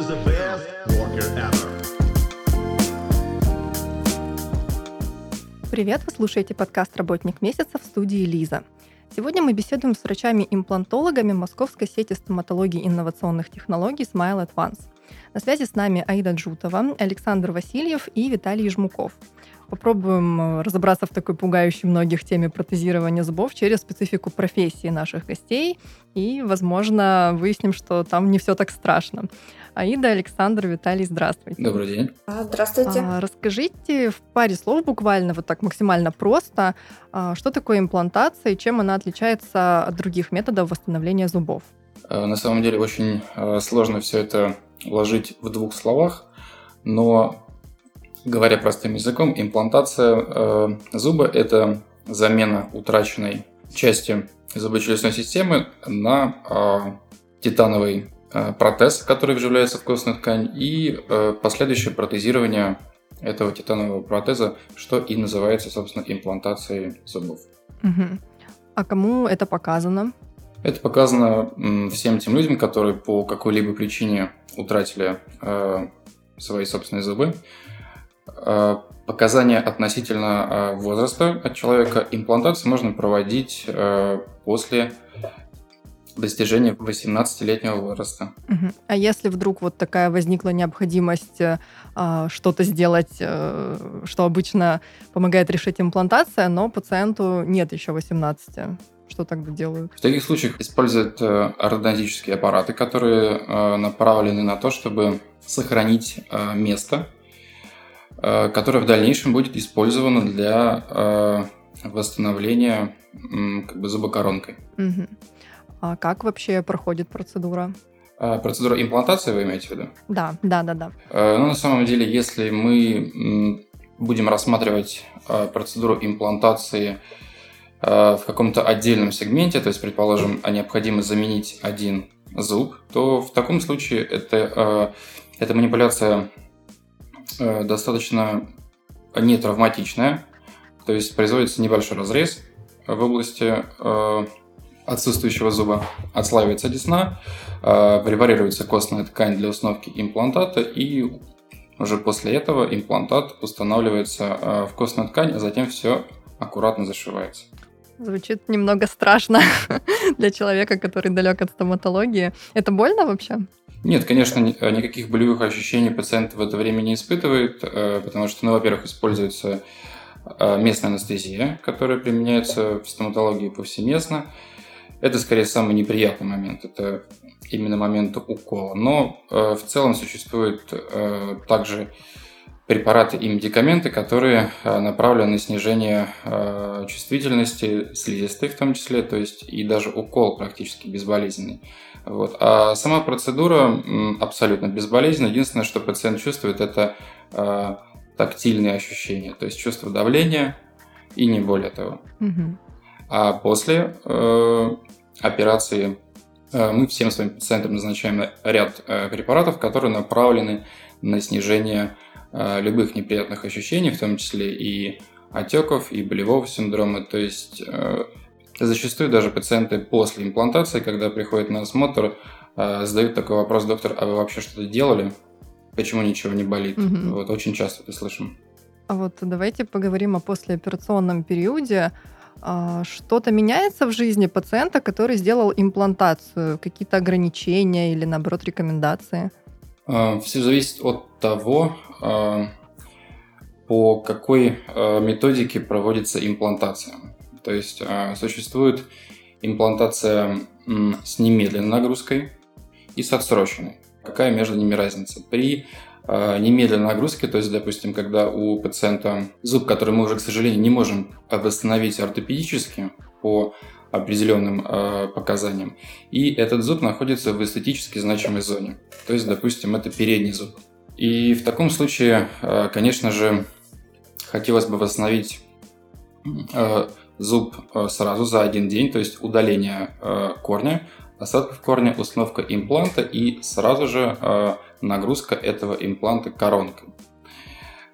is the best worker ever. Привет, вы слушаете подкаст «Работник месяца» в студии Лиза. Сегодня мы беседуем с врачами-имплантологами московской сети стоматологии инновационных технологий Smile Advance. На связи с нами Аида Джутова, Александр Васильев и Виталий Жмуков. Попробуем э, разобраться в такой пугающей многих теме протезирования зубов через специфику профессии наших гостей и, возможно, выясним, что там не все так страшно. Аида, Александр, Виталий, здравствуйте. Добрый день. А, Здравствуйте. А, расскажите в паре слов буквально, вот так максимально просто, а, что такое имплантация и чем она отличается от других методов восстановления зубов? Э, На самом деле очень э, сложно все это вложить в двух словах, но говоря простым языком, имплантация э, зуба – это замена утраченной части зубочелюстной системы на э, титановый э, протез, который вживляется в костную ткань, и э, последующее протезирование этого титанового протеза, что и называется, собственно, имплантацией зубов. Мгм. А кому это показано? Это показано всем тем людям, которые по какой-либо причине утратили э, свои собственные зубы. Э, показания относительно э, возраста от человека имплантации можно проводить э, после достижения 18-летнего возраста. А если вдруг вот такая возникла необходимость э, а, что-то сделать, э, что обычно помогает решить имплантация, но пациенту нет еще 18, что тогда делают? В таких случаях используют э, ортодонтические аппараты, которые э, направлены на то, чтобы сохранить э, место, э, которое в дальнейшем будет использовано для э, восстановления как бы зубокоронкой. Мгм. А как вообще проходит процедура? А Процедура имплантации вы имеете в виду? Да, да, да, да. Э, Ну, на самом деле, если мы будем рассматривать процедуру имплантации в каком-то отдельном сегменте, то есть, предположим, а необходимо заменить один зуб, то в таком случае это, эта манипуляция достаточно нетравматичная, то есть производится небольшой разрез в области э, отсутствующего зуба, отслаивается десна, э, препарируется костная ткань для установки имплантата, и уже после этого имплантат устанавливается э, в костную ткань, а затем все аккуратно зашивается. Звучит немного страшно для человека, который далек от стоматологии. Это больно вообще? Нет, конечно, э, никаких болевых ощущений пациент в это время не испытывает, э, потому что, ну, во-первых, используется э, местная анестезия, которая применяется в стоматологии повсеместно. Это, скорее, самый неприятный момент, это именно момент укола. Но в целом существуют э, также препараты и медикаменты, которые э, направлены на снижение э, чувствительности слизистой в том числе, то есть и даже укол практически безболезненный. Вот. А сама процедура абсолютно безболезненна. Единственное, что пациент чувствует, это э, тактильные ощущения, то есть чувство давления и не более того. А после э, операции э, мы всем своим пациентам назначаем ряд э, препаратов, которые направлены на снижение э, любых неприятных ощущений, в том числе и отеков, и болевого синдрома. То есть э, зачастую даже пациенты после имплантации, когда приходят на осмотр, э, задают такой вопрос, доктор, а вы вообще что-то делали? Почему ничего не болит? Мгм. Вот очень часто это слышим. А вот давайте поговорим о послеоперационном периоде. А, Что-то меняется в жизни пациента, который сделал имплантацию? Какие-то ограничения или, наоборот, рекомендации? Все зависит от того, э, по какой э, методике проводится имплантация. То есть существует имплантация с немедленной нагрузкой и с отсроченной. Какая между ними разница? При немедленной нагрузке, то есть, допустим, когда у пациента зуб, который мы уже, к сожалению, не можем восстановить ортопедически по определенным э, показаниям, и этот зуб находится в эстетически значимой зоне. То есть, допустим, это передний зуб. И в таком случае, э, конечно же, хотелось бы восстановить э, зуб э, сразу за один день, то есть удаление э, корня, осадков корня, установка импланта и сразу же э, нагрузка этого импланта коронкой.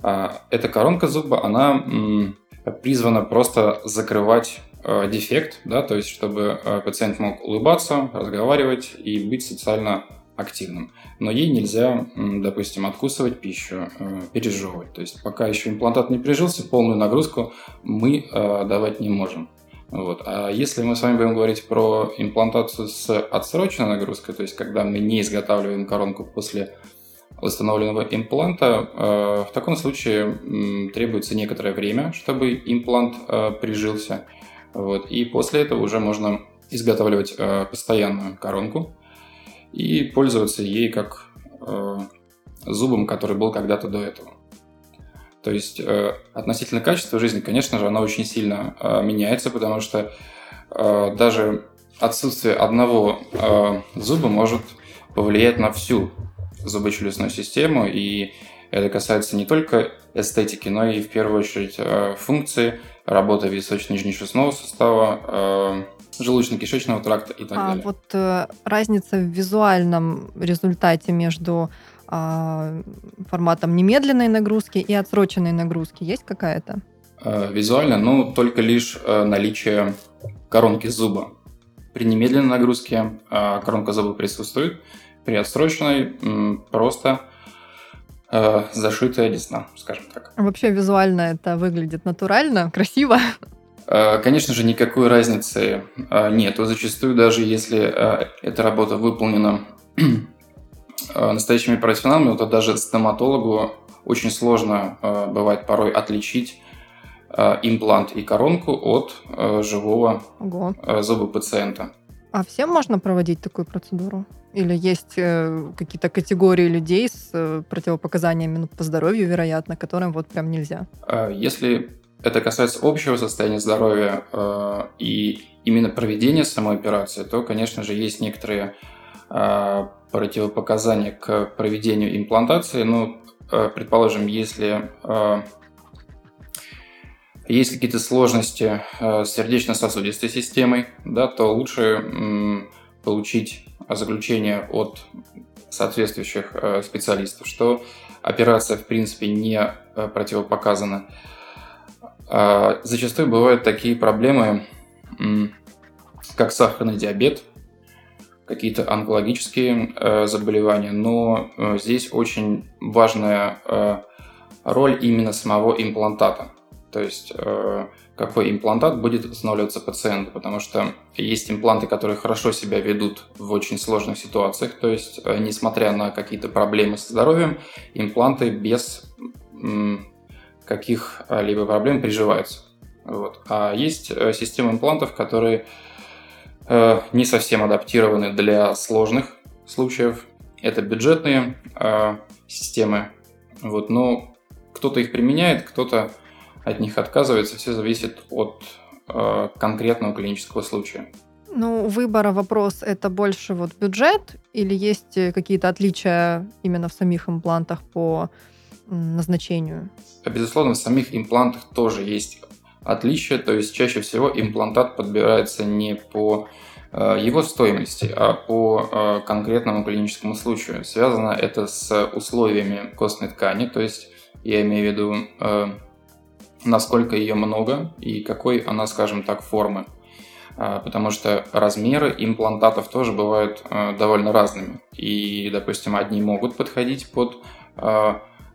А, Эта коронка зуба, она м, призвана просто закрывать э, дефект, да, то есть чтобы э, пациент мог улыбаться, разговаривать и быть социально активным. Но ей нельзя, допустим, откусывать пищу, э, пережевывать. То есть пока еще имплантат не прижился, полную нагрузку мы давать не можем. Вот. А если мы с вами будем говорить про имплантацию с отсроченной нагрузкой, то есть когда мы не изготавливаем коронку после установленного импланта, в таком случае требуется некоторое время, чтобы имплант прижился. Вот. И после этого уже можно изготавливать постоянную коронку, и пользоваться ей как э, зубом, который был когда-то до этого. То есть э, относительно качества жизни, конечно же, она очень сильно э, меняется, потому что э, даже отсутствие одного э, зуба может повлиять на всю зубочелюстную систему, и это касается не только эстетики, но и в первую очередь э, функции работы височно-нижнечелюстного сустава, э, желудочно-кишечного тракта и так а далее. вот э, разница в визуальном результате между э, форматом немедленной нагрузки и отсроченной нагрузки есть какая-то? Э, визуально, ну, только лишь э, наличие коронки зуба. При немедленной нагрузке э, коронка зуба присутствует, при отсроченной просто э, зашитая десна, скажем так. Вообще визуально это выглядит натурально, красиво. Э, конечно же, никакой разницы э, нет. Зачастую, даже если э, эта работа выполнена настоящими профессионалами, то даже стоматологу очень сложно бывает порой отличить имплант и коронку от живого Ого. зуба пациента. А всем можно проводить такую процедуру? Или есть какие-то категории людей с противопоказаниями ну, по здоровью, вероятно, которым вот прям нельзя? Если это касается общего состояния здоровья э, и именно проведения самой операции, то, конечно же, есть некоторые э, противопоказания к проведению имплантации. Ну, э, предположим, если есть какие-то сложности э, с сердечно-сосудистой системой, да, то лучше получить заключение от соответствующих э, специалистов, что операция, в принципе, не э, противопоказана. А, зачастую бывают такие проблемы, как сахарный диабет, какие-то онкологические заболевания, но здесь очень важная роль именно самого имплантата. То есть какой имплантат будет устанавливаться пациенту, потому что есть импланты, которые хорошо себя ведут в очень сложных ситуациях, то есть несмотря на какие-то проблемы со здоровьем, импланты без каких-либо проблем приживаются. Вот. А есть э, системы имплантов, которые э, не совсем адаптированы для сложных случаев. Это бюджетные э, системы. Вот. Но кто-то их применяет, кто-то от них отказывается. Все зависит от э, конкретного клинического случая. Ну, выбора вопрос это больше вот бюджет или есть э, какие-то отличия именно в самих имплантах по назначению? Безусловно, в самих имплантах тоже есть отличия, то есть чаще всего имплантат подбирается не по э, его стоимости, а по э, конкретному клиническому случаю. Связано это с условиями костной ткани, то есть я имею в виду, насколько ее много и какой она, скажем так, формы. Потому что размеры имплантатов тоже бывают довольно разными. И, допустим, одни могут подходить под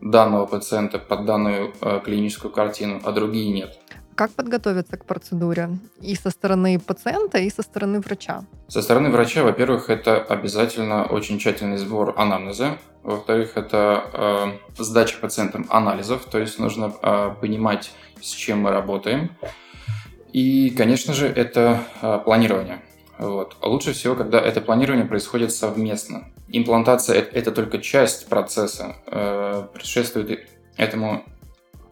данного пациента под данную клиническую картину, а другие нет. Как подготовиться к процедуре? И со стороны пациента, и со стороны врача? Со стороны врача, во-первых, это обязательно очень тщательный сбор анамнеза. Во-вторых, это э, сдача пациентам анализов, то есть нужно э, понимать, с чем мы работаем. И, конечно же, это э, планирование. Вот. Лучше всего, когда это планирование происходит совместно. Имплантация – это только часть процесса. Э, предшествует этому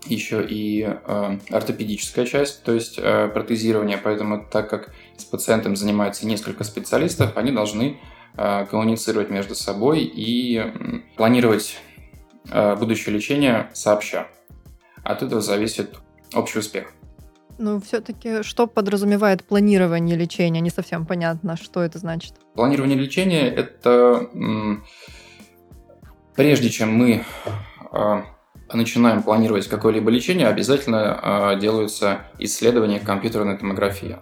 еще и э, ортопедическая часть, то есть э, протезирование. Поэтому, так как с пациентом занимаются несколько специалистов, они должны коммуницировать между собой и планировать будущее лечение сообща. От этого зависит общий успех. Ну, все-таки что подразумевает планирование лечения? Не совсем понятно, что это значит. Планирование лечения – это прежде чем мы а, начинаем планировать какое-либо лечение, обязательно а, делаются исследования компьютерной томографии.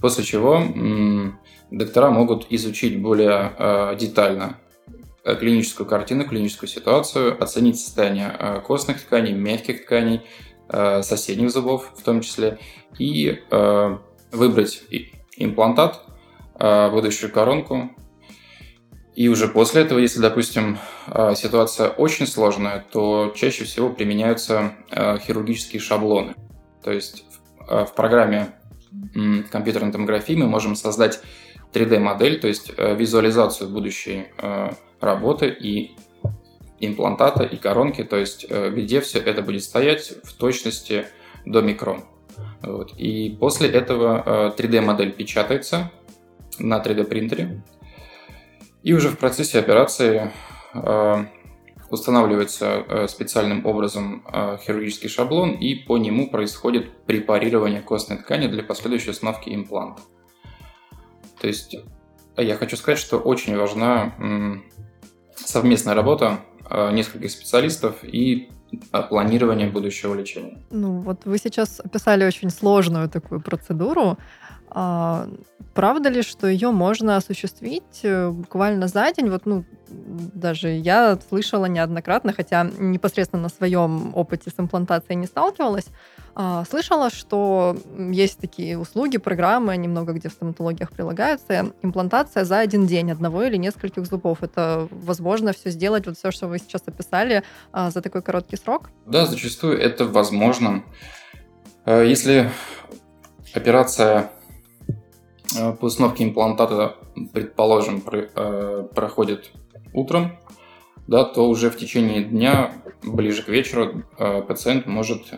После чего доктора могут изучить более а, детально э, клиническую картину, клиническую ситуацию, оценить состояние э, костных тканей, мягких тканей, соседних зубов в том числе, и выбрать имплантат, будущую коронку. И уже после этого, если, допустим, ситуация очень сложная, то чаще всего применяются хирургические шаблоны. То есть в программе компьютерной томографии мы можем создать 3D-модель, то есть э, визуализацию будущей э, работы и имплантата, и коронки, то есть э, где все это будет стоять в точности до микрон. Вот. И после этого 3D-модель печатается на 3D-принтере, и уже в процессе операции устанавливается специальным образом хирургический шаблон, и по нему происходит препарирование костной ткани для последующей установки импланта. То есть я хочу сказать, что очень важна совместная работа нескольких специалистов и планирование будущего лечения. Ну, вот вы сейчас описали очень сложную такую процедуру. А, правда ли, что ее можно осуществить э, буквально за день? Вот, ну, даже я слышала неоднократно, хотя непосредственно на своем опыте с имплантацией не сталкивалась, а, слышала, что есть такие услуги, программы, немного где в стоматологиях прилагаются, имплантация за один день одного или нескольких зубов. Это возможно все сделать, вот все, что вы сейчас описали, а, за такой короткий срок? Да, зачастую это возможно. Э, если операция э, по установке имплантата, предположим, э, проходит утром, да, то уже в течение дня, ближе к вечеру, э, пациент может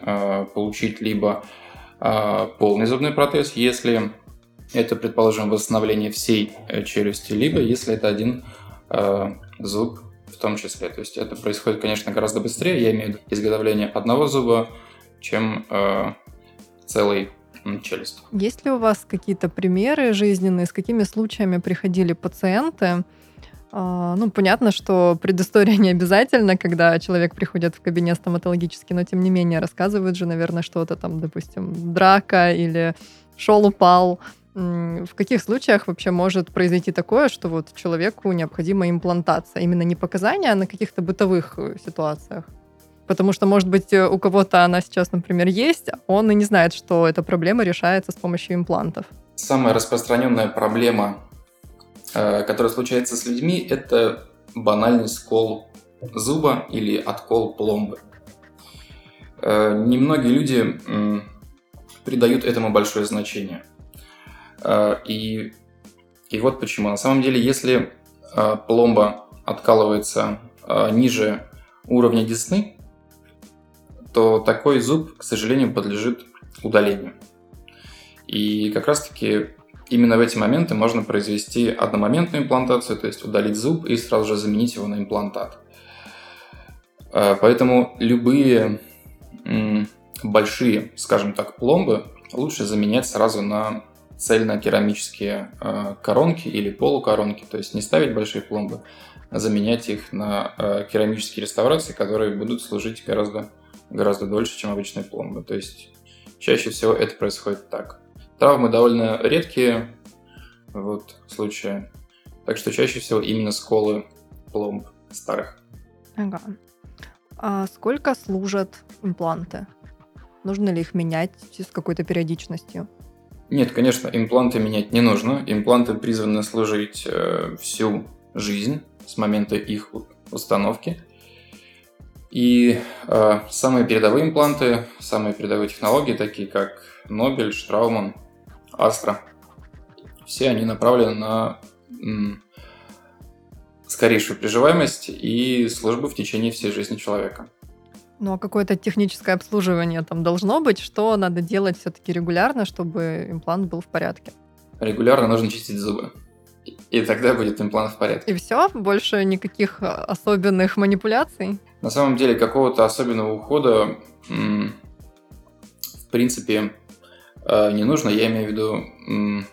получить либо полный зубной протез, если это, предположим, восстановление всей челюсти, либо если это один зуб в том числе. То есть это происходит, конечно, гораздо быстрее, я имею в виду изготовление одного зуба, чем целый челюсть. Есть ли у вас какие-то примеры жизненные, с какими случаями приходили пациенты, а, ну, понятно, что предыстория не обязательно, когда человек приходит в кабинет стоматологический, но тем не менее рассказывают же, наверное, что-то там, допустим, драка или шел упал. В каких случаях вообще может произойти такое, что вот человеку необходима имплантация? Именно не показания, а на каких-то бытовых э, ситуациях? Потому что, может быть, у кого-то она сейчас, например, есть, он и не знает, что эта проблема решается с помощью имплантов. Самая распространенная проблема Э, которая случается с людьми, это банальный скол зуба или откол пломбы. Э, немногие люди придают этому большое значение. Э, и, и вот почему. На самом деле, если пломба откалывается ниже уровня десны, то такой зуб, к сожалению, подлежит удалению. И как раз-таки Именно в эти моменты можно произвести одномоментную имплантацию, то есть удалить зуб и сразу же заменить его на имплантат. Э, поэтому любые большие, скажем так, пломбы лучше заменять сразу на цельно-керамические э, коронки или полукоронки, то есть не ставить большие пломбы, а заменять их на э, керамические реставрации, которые будут служить гораздо, гораздо дольше, чем обычные пломбы. То есть чаще всего это происходит так. Травмы довольно редкие вот, случаи. Так что чаще всего именно сколы пломб старых. Ага. А сколько служат импланты? Нужно ли их менять с какой-то периодичностью? Нет, конечно, импланты менять не нужно. Импланты призваны служить э, всю жизнь с момента их установки. И э, самые передовые импланты, самые передовые технологии, такие как Нобель, Штрауман, Астра. Все они направлены на скорейшую приживаемость и службу в течение всей жизни человека. Ну а какое-то техническое обслуживание там должно быть? Что надо делать все-таки регулярно, чтобы имплант был в порядке? Регулярно нужно чистить зубы. И тогда будет имплант в порядке. И все? Больше никаких а, особенных манипуляций? На самом деле какого-то особенного ухода в принципе а, не нужно. Я имею в виду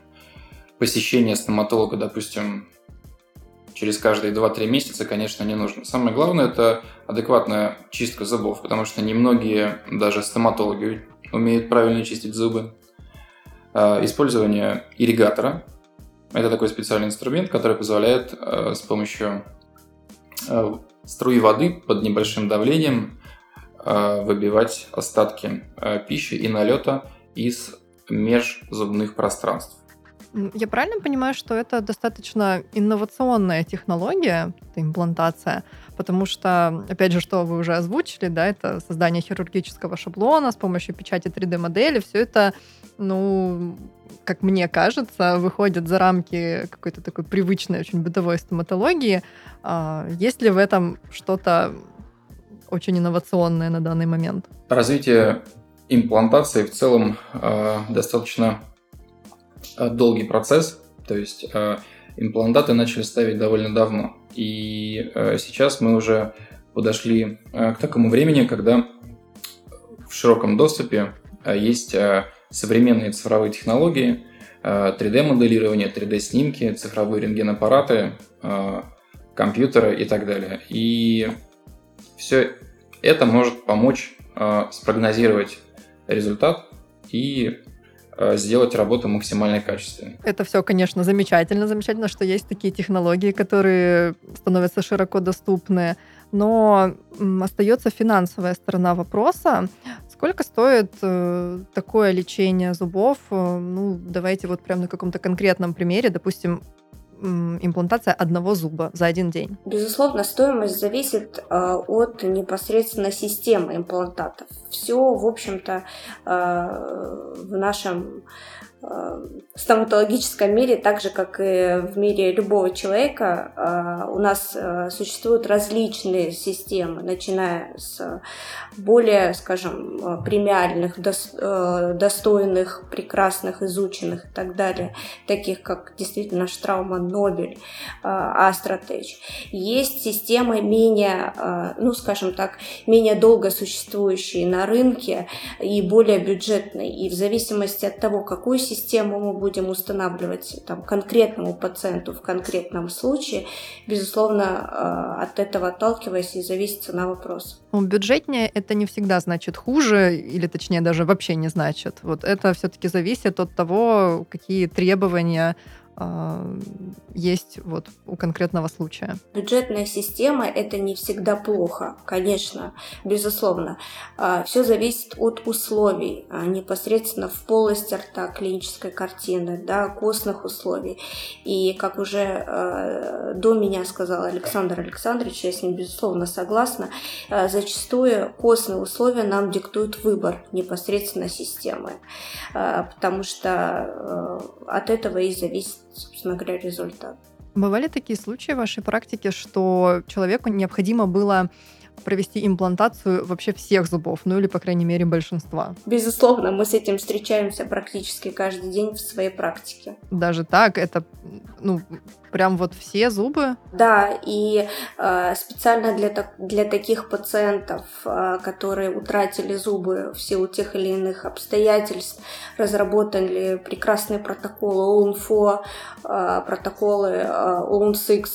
посещение стоматолога, допустим, через каждые 2-3 месяца, конечно, не нужно. Самое главное – это адекватная чистка зубов, потому что немногие даже стоматологи умеют правильно чистить зубы. А, использование ирригатора – это такой специальный инструмент, который позволяет а, с помощью э, струи воды под небольшим давлением э, выбивать остатки э, пищи и налета из межзубных пространств. Я правильно понимаю, что это достаточно инновационная технология, это имплантация, потому что, опять же, что вы уже озвучили, да, это создание хирургического шаблона с помощью печати 3D-модели, все это, ну, как мне кажется, выходит за рамки какой-то такой привычной, очень бытовой стоматологии. А, есть ли в этом что-то очень инновационное на данный момент? Развитие имплантации в целом э, достаточно Э, долгий процесс, то есть имплантаты начали ставить довольно давно. И сейчас мы уже подошли к такому времени, когда в широком доступе есть современные цифровые технологии, 3D-моделирование, 3D-снимки, цифровые рентгенаппараты, компьютеры и так далее. И все это может помочь спрогнозировать результат и Э, сделать работу максимально качественной. Это все, конечно, замечательно. Замечательно, что есть такие технологии, которые становятся широко доступны. Но остается финансовая сторона вопроса. Сколько стоит э, такое лечение зубов? Э, ну, давайте вот прямо на каком-то конкретном примере, допустим, имплантация одного зуба за один день? Безусловно, стоимость зависит э, от непосредственно системы имплантатов. Все, в общем-то, в нашем в стоматологическом мире, так же как и в мире любого человека, э, у нас э, существуют различные системы, начиная с более, скажем, премиальных, достойных, прекрасных, изученных и так далее, таких как действительно Штрауман, Нобель, Астротеч. Есть системы менее, ну, скажем так, менее долго существующие на рынке и более бюджетные. И в зависимости от того, какую систему мы будем устанавливать там, конкретному пациенту в конкретном случае, безусловно, э, от этого отталкиваясь и зависит цена вопроса. Ну, бюджетнее это не всегда значит хуже, или точнее даже вообще не значит. Вот это все-таки зависит от того, какие требования а, есть вот у конкретного случая. Бюджетная система – это не всегда плохо, конечно, безусловно. А, Все зависит от условий, а, непосредственно в полости рта клинической картины, да, костных условий. И как уже до меня сказал Александр Александрович, я с ним безусловно согласна, зачастую костные условия нам диктуют выбор непосредственно системы, потому что от этого и зависит собственно говоря, результат. Бывали такие случаи в вашей практике, что человеку необходимо было провести имплантацию вообще всех зубов, ну или, по крайней мере, большинства. Безусловно, мы с этим встречаемся практически каждый день в своей практике. Даже так? Это, ну, прям вот все зубы? Да, и э, специально для, для таких пациентов, э, которые утратили зубы в силу тех или иных обстоятельств, разработали прекрасные протоколы ОУНФО, э, протоколы э, ОУН-6,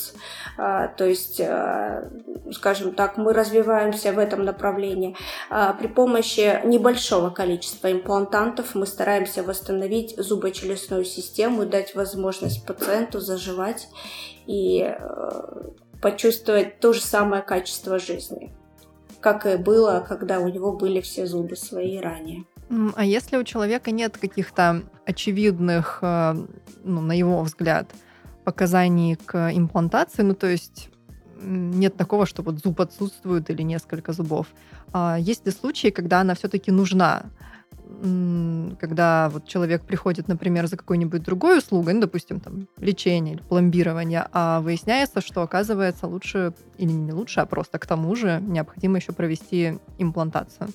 э, то есть, э, скажем так, мы развиваем развиваемся в этом направлении. А, при помощи небольшого количества имплантантов мы стараемся восстановить зубочелюстную систему дать возможность пациенту заживать и э, почувствовать то же самое качество жизни, как и было, когда у него были все зубы свои ранее. А если у человека нет каких-то очевидных, э, ну, на его взгляд, показаний к имплантации, ну, то есть нет такого, что вот зуб отсутствует или несколько зубов. А есть ли случаи, когда она все-таки нужна? Когда вот человек приходит, например, за какой-нибудь другой услугой, ну, допустим, там, лечение или пломбирование, а выясняется, что, оказывается, лучше или не лучше, а просто к тому же необходимо еще провести имплантацию.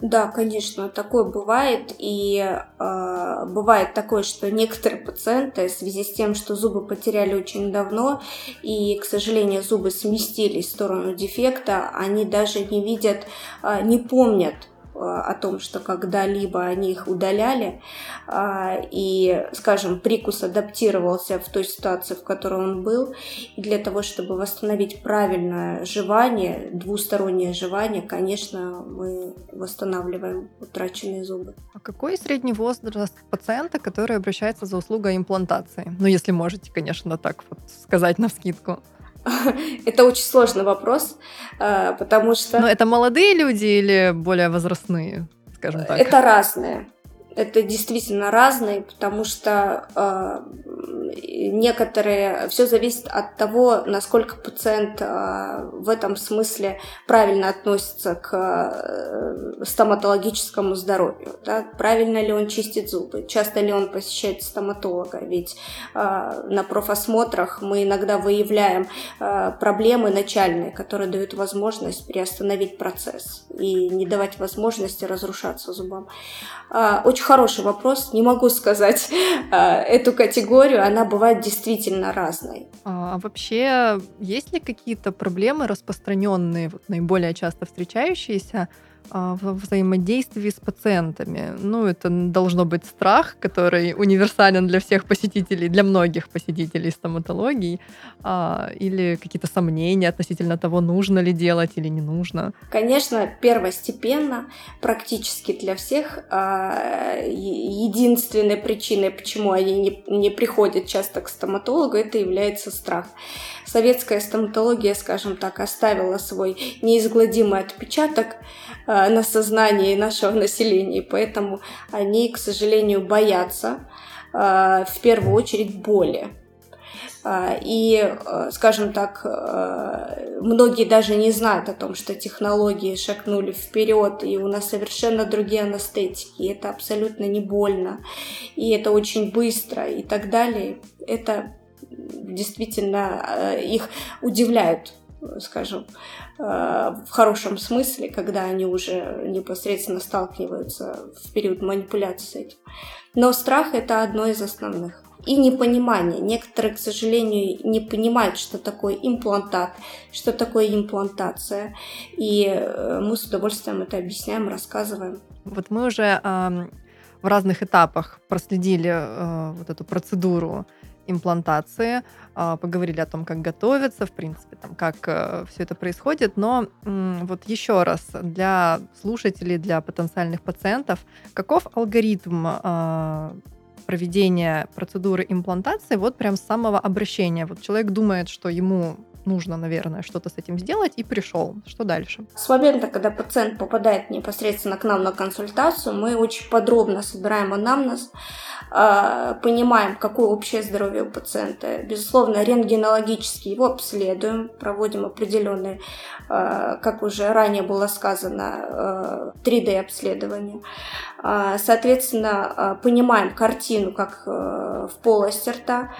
Да, конечно, такое бывает. И э, бывает такое, что некоторые пациенты в связи с тем, что зубы потеряли очень давно, и, к сожалению, зубы сместились в сторону дефекта, они даже не видят, э, не помнят о том, что когда-либо они их удаляли, а, и, скажем, прикус адаптировался в той ситуации, в которой он был, и для того, чтобы восстановить правильное жевание, двустороннее жевание, конечно, мы восстанавливаем утраченные зубы. А какой средний возраст пациента, который обращается за услугой имплантации? Ну, если можете, конечно, так вот сказать на вскидку. Это очень сложный вопрос, потому что... Но это молодые люди или более возрастные, скажем так? Это разные это действительно разные, потому что э, некоторые все зависит от того, насколько пациент э, в этом смысле правильно относится к э, стоматологическому здоровью, да? правильно ли он чистит зубы, часто ли он посещает стоматолога, ведь э, на профосмотрах мы иногда выявляем э, проблемы начальные, которые дают возможность приостановить процесс и не давать возможности разрушаться зубам. Очень хороший вопрос. Не могу сказать эту категорию. Она бывает действительно разной. А, а вообще есть ли какие-то проблемы распространенные, вот, наиболее часто встречающиеся а, в взаимодействии с пациентами. Ну, это должно быть страх, который универсален для всех посетителей, для многих посетителей стоматологии, а, или какие-то сомнения относительно того, нужно ли делать или не нужно. Конечно, первостепенно, практически для всех, а, единственной причиной, почему они не, не приходят часто к стоматологу, это является страх советская стоматология, скажем так, оставила свой неизгладимый отпечаток э, на сознании нашего населения, и поэтому они, к сожалению, боятся э, в первую очередь боли. Э, и, скажем так, многие даже не знают о том, что технологии шагнули вперед, и у нас совершенно другие анестетики, и это абсолютно не больно, и это очень быстро и так далее. Это действительно э, их удивляют скажем, э, в хорошем смысле, когда они уже непосредственно сталкиваются в период манипуляции с этим. Но страх – это одно из основных. И непонимание. Некоторые, к сожалению, не понимают, что такое имплантат, что такое имплантация. И э, мы с удовольствием это объясняем, рассказываем. Вот мы уже э, в разных этапах проследили э, вот эту процедуру имплантации, а, поговорили о том, как готовиться, в принципе, там, как э, все это происходит. Но вот еще раз для слушателей, для потенциальных пациентов, каков алгоритм а, проведения процедуры имплантации вот прям с самого обращения? Вот человек думает, что ему нужно, наверное, что-то с этим сделать, и пришел. Что дальше? С момента, когда пациент попадает непосредственно к нам на консультацию, мы очень подробно собираем анамнез, а, понимаем, какое общее здоровье у пациента. Безусловно, рентгенологически его обследуем, проводим определенные, а, как уже ранее было сказано, 3D-обследование. А, соответственно, понимаем картину как в полости рта,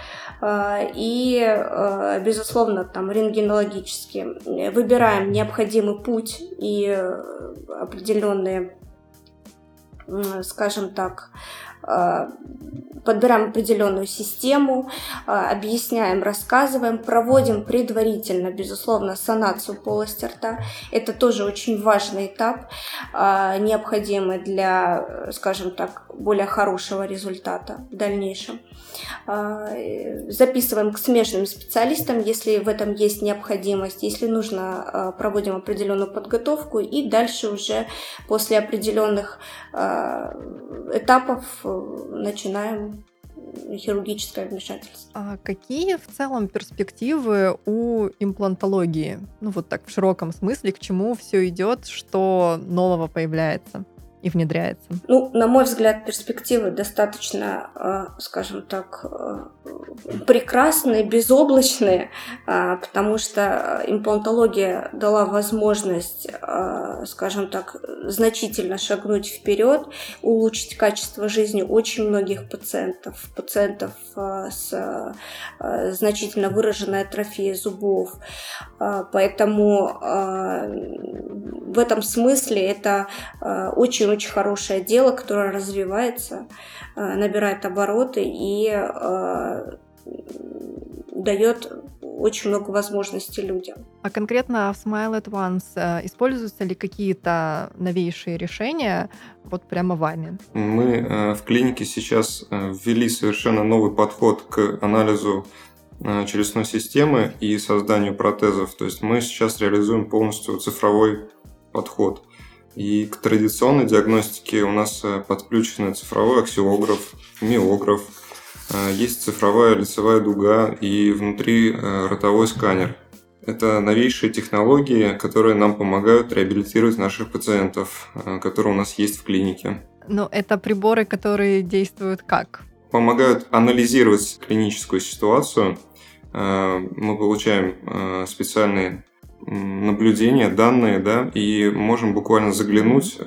и, безусловно, там рентгенологически выбираем необходимый путь и определенные скажем так, Э, подбираем определенную систему, э, объясняем, рассказываем, проводим предварительно, безусловно, санацию полости рта. Это тоже очень важный этап, э, необходимый для, скажем так, более хорошего результата в дальнейшем. Записываем к смежным специалистам, если в этом есть необходимость, если нужно, проводим определенную подготовку и дальше уже после определенных этапов начинаем хирургическое вмешательство. А какие в целом перспективы у имплантологии? Ну вот так в широком смысле, к чему все идет, что нового появляется? И внедряется? Ну, на мой взгляд, перспективы достаточно, э, скажем так, э, прекрасные, безоблачные, э, потому что имплантология дала возможность, скажем так, значительно шагнуть вперед, улучшить качество жизни очень многих пациентов, пациентов с значительно выраженной атрофией зубов. Поэтому в этом смысле это очень очень хорошее дело, которое развивается, э, набирает обороты и э, дает очень много возможностей людям. А конкретно в Smile at Once э, используются ли какие-то новейшие решения вот прямо вами? Мы в клинике сейчас ввели совершенно новый подход к анализу челюстной системы и созданию протезов. То есть мы сейчас реализуем полностью цифровой подход. И к традиционной диагностике у нас э, подключены цифровой аксиограф, миограф, э, есть цифровая лицевая дуга и внутри э, ротовой сканер. Это новейшие технологии, которые нам помогают реабилитировать наших пациентов, которые у нас есть в клинике. Но это приборы, которые действуют как? Помогают анализировать клиническую ситуацию. Мы получаем специальные наблюдения, данные, да, и можем буквально заглянуть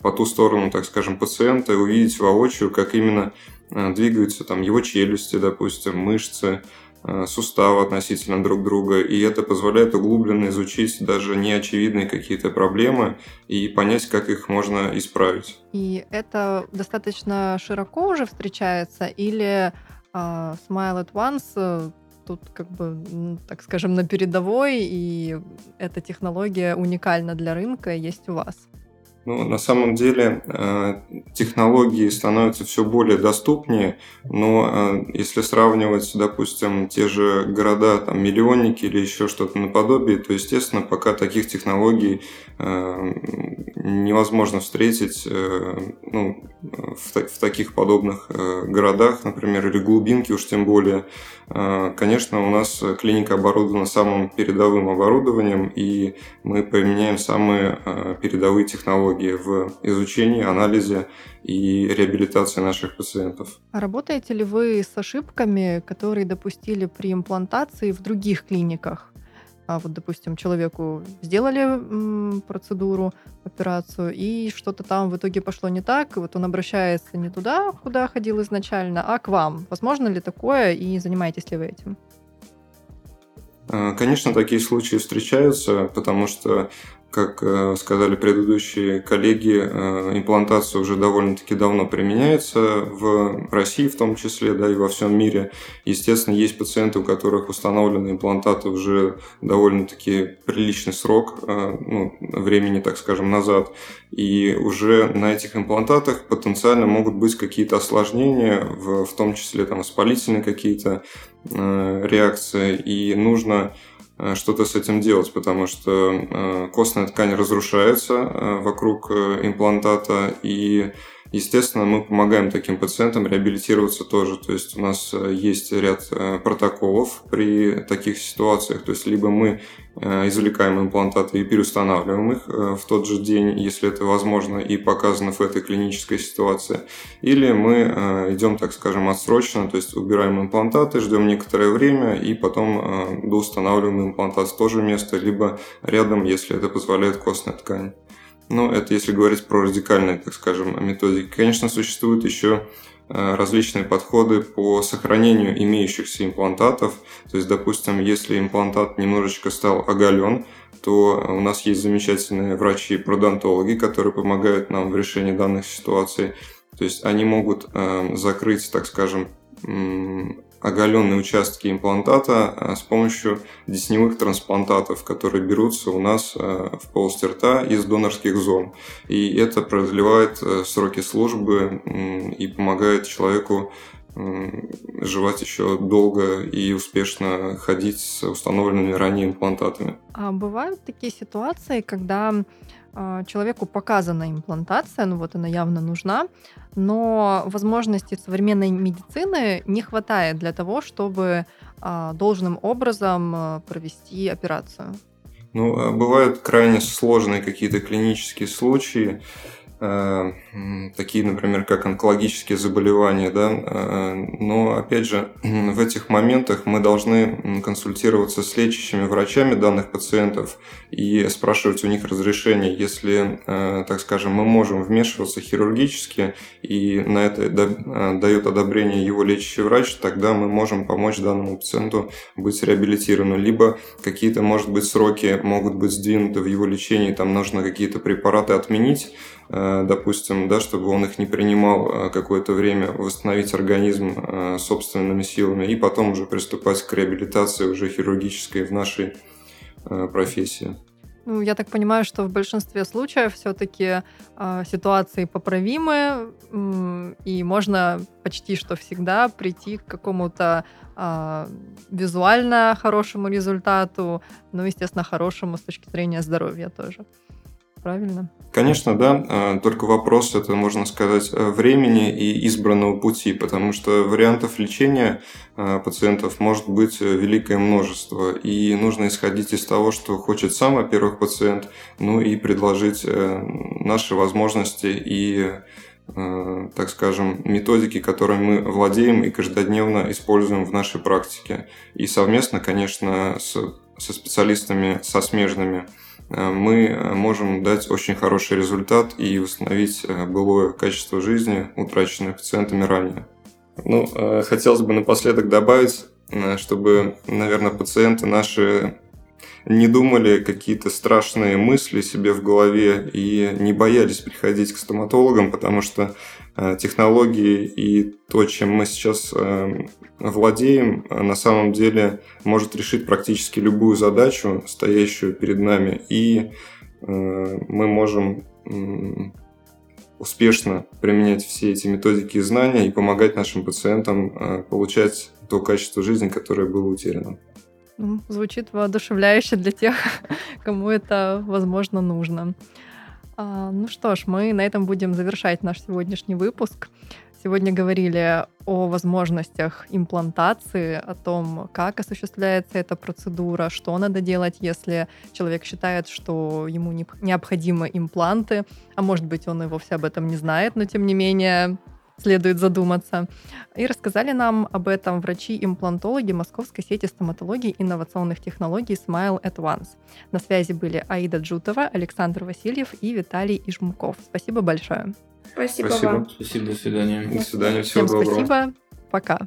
по ту сторону, так скажем, пациента и увидеть воочию, как именно двигаются там его челюсти, допустим, мышцы, Э, суставы относительно друг друга, и это позволяет углубленно изучить даже неочевидные какие-то проблемы и понять, как их можно исправить. И это достаточно широко уже встречается, или uh, Smile at Once э, тут как бы, так скажем, на передовой, и эта технология уникальна для рынка, есть у вас? Ну, на самом деле э, технологии становятся все более доступнее, но э, если сравнивать, допустим, те же города, там, миллионники или еще что-то наподобие, то, естественно, пока таких технологий э, невозможно встретить ну, в, в таких подобных городах, например, или глубинки уж тем более. Конечно, у нас клиника оборудована самым передовым оборудованием, и мы применяем самые передовые технологии технологии в изучении, анализе и реабилитации наших пациентов. А работаете ли вы с ошибками, которые допустили при имплантации в других клиниках? А вот, допустим, человеку сделали процедуру, операцию, и что-то там в итоге пошло не так, и вот он обращается не туда, куда ходил изначально, а к вам. Возможно ли такое, и занимаетесь ли вы этим? А, конечно, такие случаи встречаются, потому что как э, сказали предыдущие коллеги, э, имплантация уже довольно-таки давно применяется в России в том числе, да, и во всем мире. Естественно, есть пациенты, у которых установлены имплантаты уже довольно-таки приличный срок, э, ну, времени, так скажем, назад. И уже на этих имплантатах потенциально могут быть какие-то осложнения, в, в том числе там воспалительные какие-то реакции, и нужно что-то с этим делать, потому что э, костная ткань разрушается э, вокруг имплантата, и Естественно, мы помогаем таким пациентам реабилитироваться тоже. То есть у нас э, есть ряд э, протоколов при таких ситуациях. То есть либо мы э, извлекаем имплантаты и переустанавливаем их в тот же день, если это возможно и показано в этой клинической ситуации. Или мы идем, так скажем, отсрочно, то есть убираем имплантаты, ждем некоторое время и потом доустанавливаем имплантат в то же место, либо рядом, если это позволяет костная ткань. Ну, это если говорить про радикальные, так скажем, методики. Конечно, существуют еще э, различные подходы по сохранению имеющихся имплантатов. То есть, допустим, если имплантат немножечко стал оголен, то у нас есть замечательные врачи-продонтологи, которые помогают нам в решении данных ситуаций. То есть они могут э, закрыть, так скажем, оголенные участки имплантата а, с помощью десневых трансплантатов, которые берутся у нас а, в полости рта из донорских зон. И это продлевает э, сроки службы и помогает человеку жевать еще долго и успешно ходить с установленными ранее имплантатами. А бывают такие ситуации, когда человеку показана имплантация, ну вот она явно нужна, но возможностей современной медицины не хватает для того, чтобы а, должным образом а, провести операцию. Ну, бывают крайне сложные какие-то клинические случаи, такие, например, как онкологические заболевания, да, э, но, опять же, в этих моментах мы должны консультироваться с лечащими врачами данных пациентов и спрашивать у них разрешение, если, э, так скажем, мы можем вмешиваться хирургически, и на это дает одобрение его лечащий врач, тогда мы можем помочь данному пациенту быть реабилитированным, либо какие-то, может быть, сроки могут быть сдвинуты в его лечении, там нужно какие-то препараты отменить, Э, допустим, да, чтобы он их не принимал э, какое-то время, восстановить организм э, собственными силами и потом уже приступать к реабилитации уже хирургической в нашей профессии. Ну, я так понимаю, что в большинстве случаев все-таки э, ситуации поправимы, э, и можно почти что всегда прийти к какому-то э, визуально хорошему результату, ну, естественно, хорошему с точки зрения здоровья тоже. Правильно? Конечно, да. А, только вопрос, это можно сказать, э, времени и избранного пути, потому что вариантов лечения а, пациентов может быть э, великое множество. И нужно исходить из того, что хочет сам, во-первых, пациент, ну и предложить э, наши возможности и так скажем, методики, которыми мы владеем и каждодневно используем в нашей практике. И совместно, конечно, с, со специалистами, со смежными мы э, можем дать очень хороший результат и восстановить э, былое качество жизни, утраченное пациентами ранее. Ну, хотелось бы напоследок добавить, чтобы, наверное, пациенты наши не думали какие-то страшные мысли себе в голове и не боялись приходить к стоматологам, потому что э, технологии и то, чем мы сейчас э, владеем, на самом деле может решить практически любую задачу, стоящую перед нами, и э, мы можем успешно применять все эти методики и знания и помогать нашим пациентам получать то качество жизни, которое было утеряно. Ну, звучит воодушевляюще для тех, кому это, возможно, нужно. А, ну что ж, мы на этом будем завершать наш сегодняшний выпуск. Сегодня говорили о возможностях имплантации, о том, как осуществляется эта процедура, что надо делать, если человек считает, что ему необходимы импланты, а может быть, он и вовсе об этом не знает, но тем не менее следует задуматься. И рассказали нам об этом врачи-имплантологи Московской сети стоматологии и инновационных технологий Smile at Once. На связи были Аида Джутова, Александр Васильев и Виталий Ижмуков. Спасибо большое. Спасибо, спасибо. вам. Спасибо, до свидания. До свидания, всего Всем доброго. спасибо, пока.